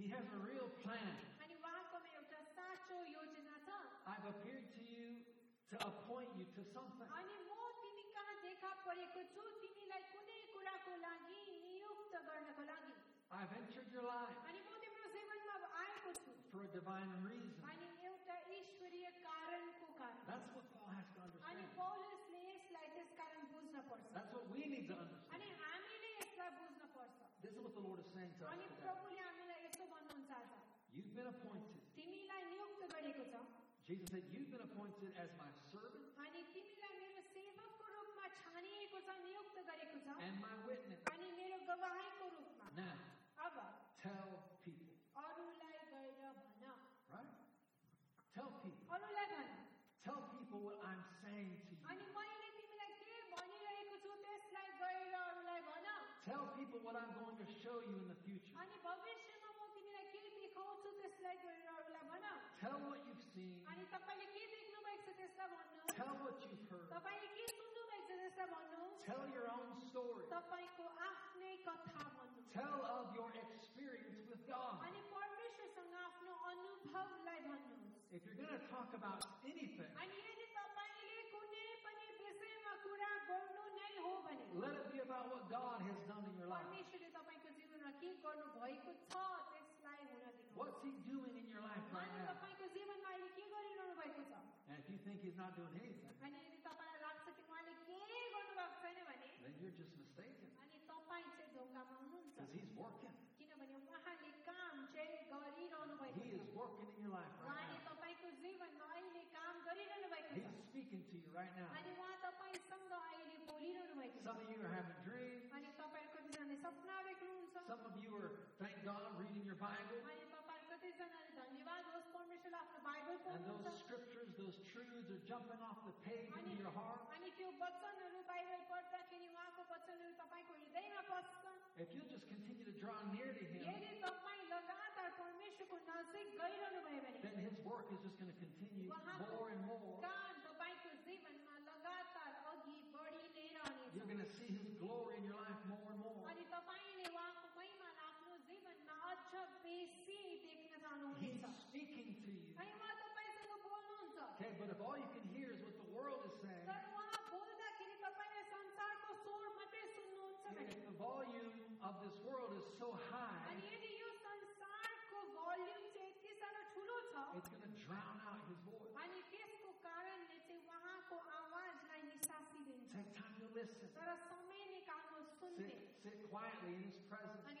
उहाँ हाम्रो जीवनमा एउटा कारणवश आउनु भएको छ He has a real plan. अनि उहाँकोमा एउटा साँचो योजना छ I've appeared to you to appoint you to something. अनि म तिमी कहाँ देखा परेको छु तिमीलाई कुनै कुराको लागि नियुक्त गर्नको लागि I've entered your life अनि म तिम्रो जीवनमा आएको छु for a divine reason. अनि एउटा ईश्वरीय कारणको कारण That's what Paul has to अनि understand. पौलुसले यसलाई त्यस कारण बुझ्न पर्छ That's what we need to understand. अनि हामीले यसलाई बुझ्न पर्छ This is what the Lord is saying to us अनि today. प्रभुले You've been appointed. तिमीलाई नियुक्त गरेको छ Jesus said, You've been appointed as my servant अनि तिमीलाई मेरो सेवकको रूपमा छानिएको छ नियुक्त गरेको छ and my witness. अनि मेरो गवाहीको रूपमा Now, अब tell people, अरूलाई गएर भन right? Tell people. अरूलाई भन Tell people what I'm saying to you. अनि मैले तिमीलाई के भनिरहेको छु त्यसलाई गएर अरूलाई भन Tell people what I'm going to show you in the Tell what you've seen. अनि तपाईँले के देख्नु भएको छ त्यसलाई भन्नु Tell what you've heard. तपाईँले के सुन्नु भएको छ त्यसलाई भन्नु Tell your own story. तपाईँको आफ्नै कथा भन्नु Tell of your experience with God. अनि परमेश्वरसँग आफ्नो अनुभवलाई भन्नुहोस् If you're going to talk about anything, अनि यदि तपाईँले कुनै पनि विषयमा कुरा गर्नु नै हो भने let it be about what God has done in your life. परमेश्वरले तपाईँको जीवनमा के गर्नु भएको छ think He's not doing anything, अनि यदि तपाईँलाई लाग्छ कि उहाँले केही गर्नु भएको छैन भने then you're just mistaken. अनि तपाईँ चाहिँ ढोकामा हुनुहुन्छ Because He's working. किनभने उहाँले काम चाहिँ गरिरहनु भएको He is छ working in your life right उहाँले now. तपाईँको जीवनमा अहिले काम गरिरहनु भएको He's छ speaking to you right now. अनि उहाँ तपाईँसँग अहिले बोलिरहनु भएको छ Some of you are having dreams. अनि तपाईँहरू कतिजनाले सपना देख्नुहुन्छ Some of you are, thank God, reading your Bible. अनि And those scriptures, those truths are jumping off the page in your heart. If you just continue to draw near to Him, then His work is just going to continue more and more. said, but if all you can hear is what the world is saying, if the volume of this world is so high, it's going to drown out his voice. Take time to listen. Sit, sit quietly in his presence.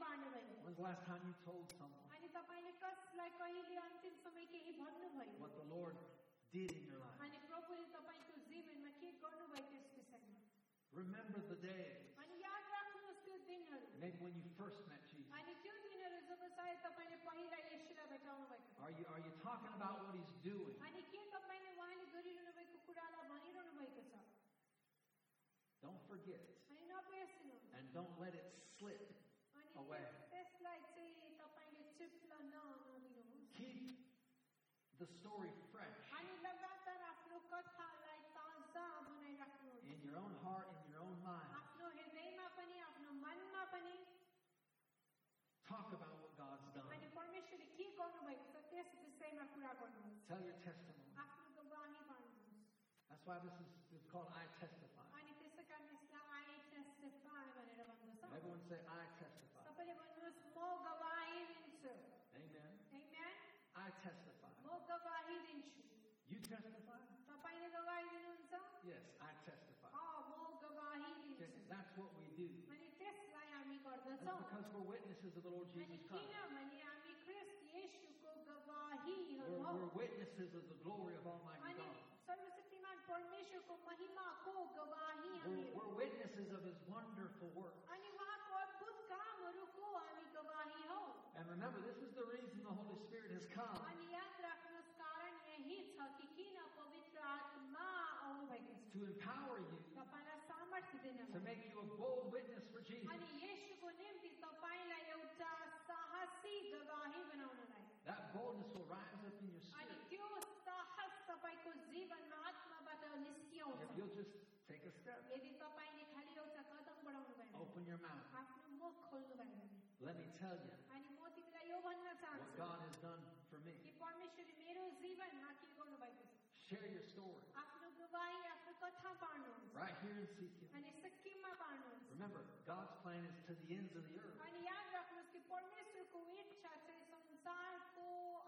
बाँड्नुभयो When's the last time you told someone अनि तपाईँले कसलाई कहिले अन्तिम समय केही भन्नुभयो what the Lord did in your life? अनि प्रभुले तपाईँको जीवनमा के गर्नुभयो त्यस विषयमा Remember the day, अनि याद राख्नुहोस् त्यो दिनहरू maybe when you first met Jesus. अनि त्यो दिनहरू जब सायद तपाईँले पहिला यसुलाई भेटाउनु भएको थियो Are you, are you talking about what he's doing? अनि के तपाईँले उहाँले गरिरहनु भएको कुरालाई भनिरहनु भएको छ Don't forget अनि नबिर्सिनु and don't let it slip. away. Keep the story fresh. In your own heart, in your own mind. Talk about what God's done. Tell your testimony. That's why this is it's called I testify. Everyone say I testify. what we do. because we're witnesses of the Lord Jesus Christ. We're, we're witnesses of the glory of Almighty God. We're, we're witnesses of His wonderful work. And remember, this is the reason the Holy Spirit has come. To empower you to make you a bold witness for Jesus. That boldness will rise up in your spirit. If you'll just take a step. Open your mouth. Let me tell you what God has done for me. Share your story. Right here in Seattle. अनि सिक्किममा बाँड्नुहोस् Remember, God's plan is to the ends of the earth. अनि याद राख्नुहोस् कि परमेश्वरको इच्छा चाहिँ संसारको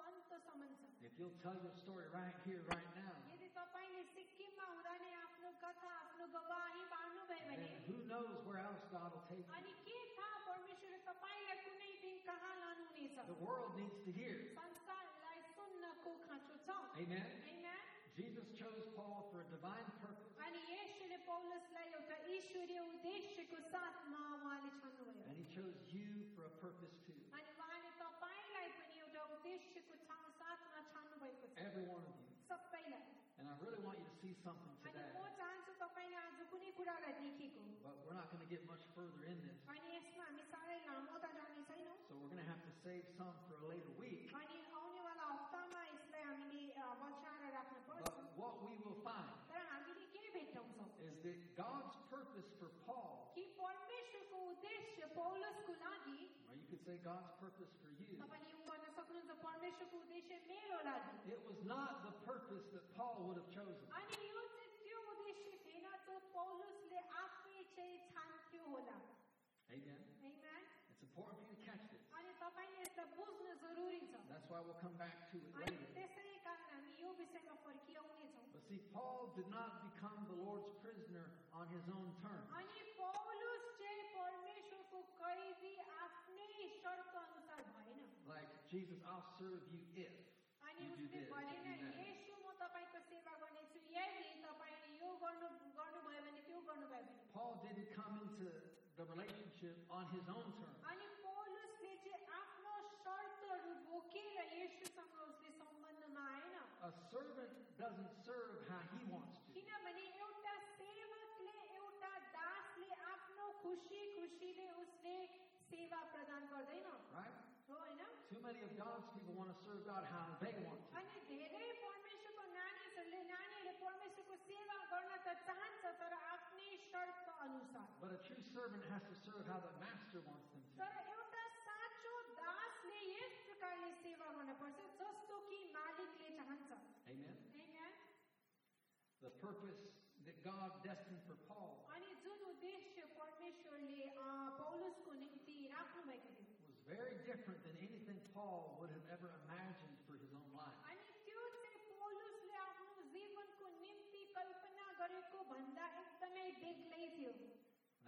अन्तसम्म छ If you'll tell your story right here, right now, यदि तपाईँले सिक्किममा हुँदा नै आफ्नो कथा आफ्नो गवाही बाँड्नुभयो भने then who knows where else God will take you. अनि के थाहा परमेश्वरले तपाईँलाई कुनै दिन कहाँ लानुहुनेछ The world needs to hear. संसारलाई सुन्नको खाँचो छ Amen. Amen? Jesus chose Paul for a divine purpose, अनि यसले पौलसलाई एउटा ईश्वरीय उद्देश्यको साथमा उहाँले छान्नुभयो and he chose you for a purpose too. अनि उहाँले तपाईँलाई पनि एउटा उद्देश्यको छा- साथमा छान्नु भएको छ Every one of you. सबैलाई And I really want you to see something अनि today. म चाहन्छु तपाईँले आज कुनै कुरालाई देखेको But we're not going to get much further in this. अनि यसमा हामी साह्रै लामो त जाने छैनौँ So we're going to have to save some for a later week. अनि आउनेवाला हप्तामा यसलाई हामीले अ, बचाएर राख्न पर्छ But what we will find तर हामीले के भेट्टाउँछौँ is that God's उद्देश्य पौलसको लागि or you could say God's purpose for you, तपाईँले यो भन्न सक्नुहुन्छ परमेश्वरको उद्देश्य मेरो लागि it was not the purpose that Paul would have chosen. अनि यो चाहिँ त्यो उद्देश्य थिएन जो पौलुसले आफै चाहिँ छान्थ्यो होला Amen. Amen? It's important for you to catch this. अनि तपाईँले यसलाई बुझ्न जरुरी छ That's why we'll come back to it अनि later. त्यसै कारण हामी यो विषयमा फर्किआउनेछौँ But see, Paul did not become the Lord's prisoner on his own terms. अनि Jesus, I'll serve you if अनि you do उसले this, if भनेन you do that. यसो म तपाईँको सेवा गर्नेछु यदि तपाईँले यो गर्नु गर्नुभयो भने त्यो गर्नुभयो भने Paul didn't come into the relationship on his own terms. अनि पौलुसले चाहिँ आफ्नो शर्तहरू बोकेर यसुसँग उसले सम्बन्धमा आएन A servant doesn't serve how he wants to. किनभने एउटा सेवकले एउटा दासले आफ्नो खुसी खुसीले उसले सेवा प्रदान गर्दैन Right? हो होइन Too many of God's people want to serve God how they want to. अनि धेरै परमेश्वरको नानीहरूले नानीहरूले परमेश्वरको सेवा गर्न त चाहन्छ तर आफ्नै शर्त अनुसार But a true servant has to serve how the master wants them to. तर एउटा साँचो दासले यस प्रकारले सेवा गर्न पर्छ जस्तो कि मालिकले चाहन्छ Amen. Amen? The purpose that God destined for Paul अनि जुन उद्देश्य परमेश्वरले अ, पौलुसको निम्ति राख्नु भएको थियो was very different than anything Paul would have ever imagined for his own life. अनि त्यो चाहिँ पौलुसले आफ्नो जीवनको निम्ति कल्पना गरेको भन्दा एकदमै बेग्लै थियो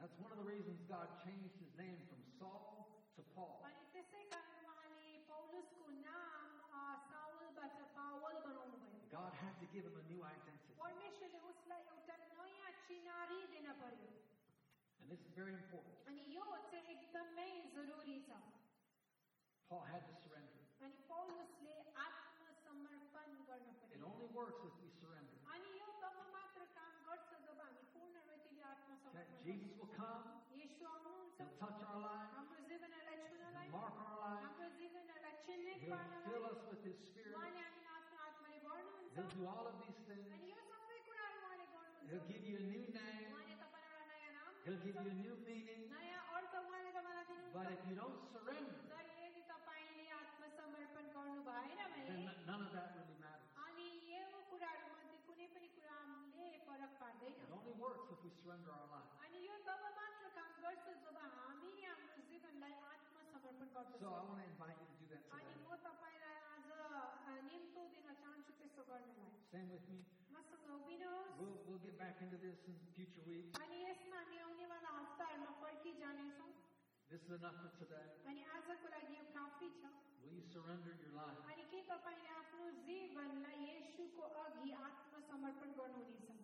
That's one of the reasons God changed his name from Saul to Paul. अनि त्यसै कारण उहाँले पौलुसको नाम अ, साउलबाट पावल बनाउनु भयो God had to give him a new identity. परमेश्वरले उसलाई एउटा नयाँ चिनारी दिन पर्यो And this is very important. अनि यो चाहिँ एकदमै जरुरी छ Paul had to surrender. अनि पौलुसले आत्मसमर्पण गर्न It पर्यो only works if we surrender. अनि यो तब मात्र काम गर्छ जब हामी पूर्ण रीतिले Okay? आत्मसमर्पण Jesus गर्छौँ। will come, येशू आउनुहुन्छ He'll touch our lives, हाम्रो जीवनलाई छुनलाई mark our lives, हाम्रो जीवनलाई चिन्हित He'll पार्नलाई fill us with His Spirit. उहाँले हामीलाई आफ्नो आत्माले भर्नुहुन्छ He'll do all of these things. अनि यो सबै कुराहरू उहाँले He'll गर्नुहुन्छ give you a new name. उहाँले तपाईँलाई एउटा नयाँ नाम He'll give you a दिनुहुन्छ। new meaning. नयाँ अर्थ उहाँले तपाईँलाई But दिनुहुन्छ if you don't surrender, only works if we surrender our lives. अनि यो तब मात्र काम गर्छ जब हामीले हाम्रो जीवनलाई आत्मसमर्पण So I गर्दछौँ want to invite you to do that अनि today. म तपाईँलाई आज अ, निम्तो दिन चाहन्छु त्यसो गर्नलाई Stand with me. मसँग उभिनुहोस् We'll, we'll get back into this in future weeks. अनि यसमा हामी आउनेवाला हप्ताहरूमा फर्किजानेछौँ This is enough for today. अनि आजको लागि यो काफी छ Will you surrender your life? अनि के तपाईँले आफ्नो जीवनलाई येशूको अघि आत्मसमर्पण गर्नुहुनेछ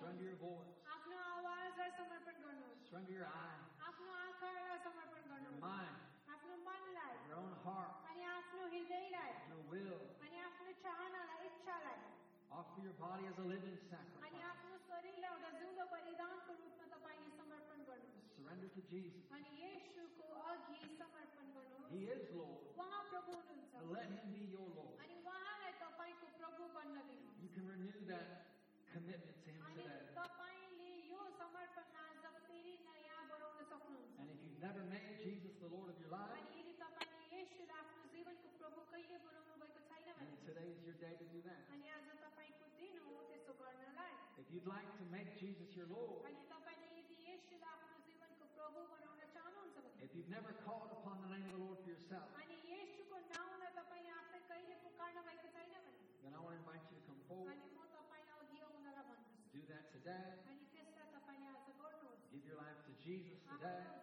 surrender गर्नुहोस् your voice, आफ्नो आवाजलाई समर्पण गर्नुहोस् surrender your eyes, आफ्नो आँखालाई समर्पण your गर्नुहोस् mind, आफ्नो मनलाई your own heart, अनि आफ्नो हृदयलाई your will. अनि आफ्नो चाहनालाई इच्छालाई Offer your body as a living अनि sacrifice. आफ्नो शरीरलाई एउटा जिउँदो बलिदानको रूपमा तपाईँले समर्पण गर्नुहोस् Surrender to Jesus. अनि येशूको अघि समर्पण गर्नुहोस् He is Lord. उहाँ प्रभु हुनुहुन्छ So let Him be your Lord. अनि उहाँलाई तपाईँको प्रभु बन्न दिनुहोस् You can renew that commitment never made Jesus the Lord of your life, अनि यदि तपाईँले येशूलाई आफ्नो जीवनको प्रभु कहिले बनाउनु भएको छैन then भने today is your day to do that. अनि आज तपाईँको दिन हो त्यसो गर्नलाई If you'd like to make Jesus your Lord, अनि तपाईँले यदि येशूलाई आफ्नो जीवनको प्रभु बनाउन चाहनुहुन्छ भने if you've never called upon the name of the Lord for yourself, अनि येशूको नाउँलाई तपाईँले आफै कहिले पुकार्नु भएको छैन भने then I want to invite you to come forward. अनि म तपाईँलाई अघि आउनलाई भन्दछु Do that today. अनि त्यसलाई तपाईँले आज गर्नुहोस् Give your life to Jesus today. आफ्नो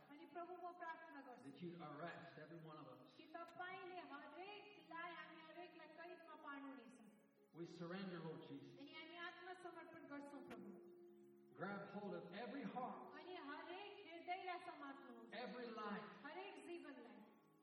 प्रार्थना गर्छु that you'd arrest every one of us. कि तपाईँले हरेकलाई हामी हरेकलाई कैदमा पार्नुहुनेछ We surrender, Lord Jesus. अनि हामी आत्मसमर्पण गर्छौँ प्रभु Grab hold of every heart, अनि हरेक हृदयलाई समात्नुहोस् every life. हरेक जीवनलाई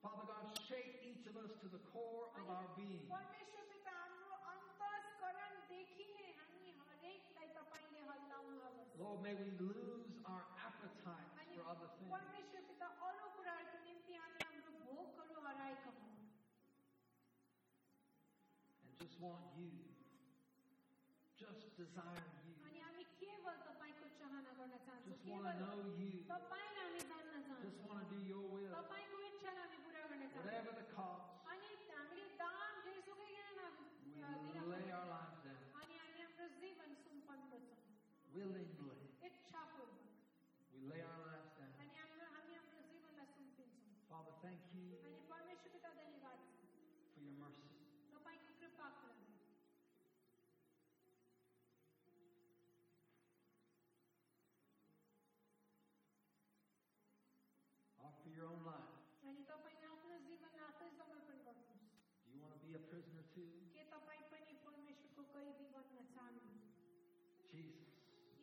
Father God, shake each of us to the core of our being. परमेश्वर पिता हाम्रो अन्तस्करणदेखि नै हामी हरेकलाई तपाईँले हल्लाउनुहोस् Lord, may we lose our appetite अनि for other things. परमेश्वर just want you. Just desire you. Just want to know you. Just want to do your will. Whatever the cost. We lay our lives down. Willingly. We lay our lives down. Father, thank you. Offer your own life. अनि तपाईँले आफ्नो जीवनलाई आफै समर्पण गर्नुहोस् Do you want to be a prisoner too? के तपाईँ पनि परमेश्वरको कैदी बन्न चाहनुहुन्छ Jesus,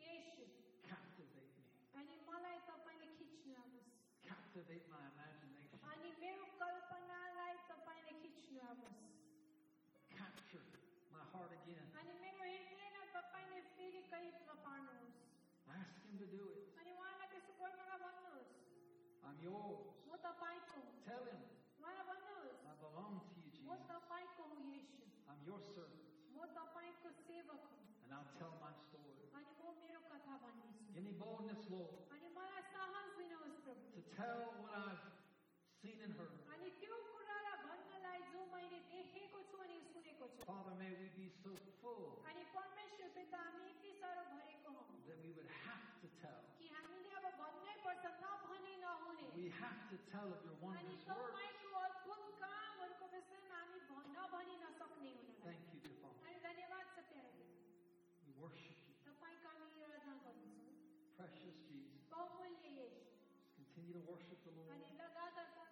येशू captivate me. अनि मलाई तपाईँले खिच्नुहोस् Captivate my imagination. अनि मेरो कल्पनालाई तपाईँले खिच्नुहोस् Capture my heart again. अनि मेरो हृदयलाई तपाईँले फेरि कैदमा पार्नुहोस् Ask Him to do it. yours. Tell him, I belong to you, Jesus. I'm your servant. And I'll tell my story. Give me boldness, Lord, to tell what I've seen and heard. Father, may we be so full that we would have to tell We have to tell of your अनि wondrous works. तपाईँको अद्भुत कामहरूको विषयमा हामी भन्न नभनी नसक्ने हुनलाई Thank you, dear Father. अनि धन्यवाद छ प्यारे We worship you. तपाईँको हामी आराधना गर्दछौँ Precious Jesus. बहुमूल्य येशू Just continue to worship the Lord. अनि लगातार परमेश्वरको आराधना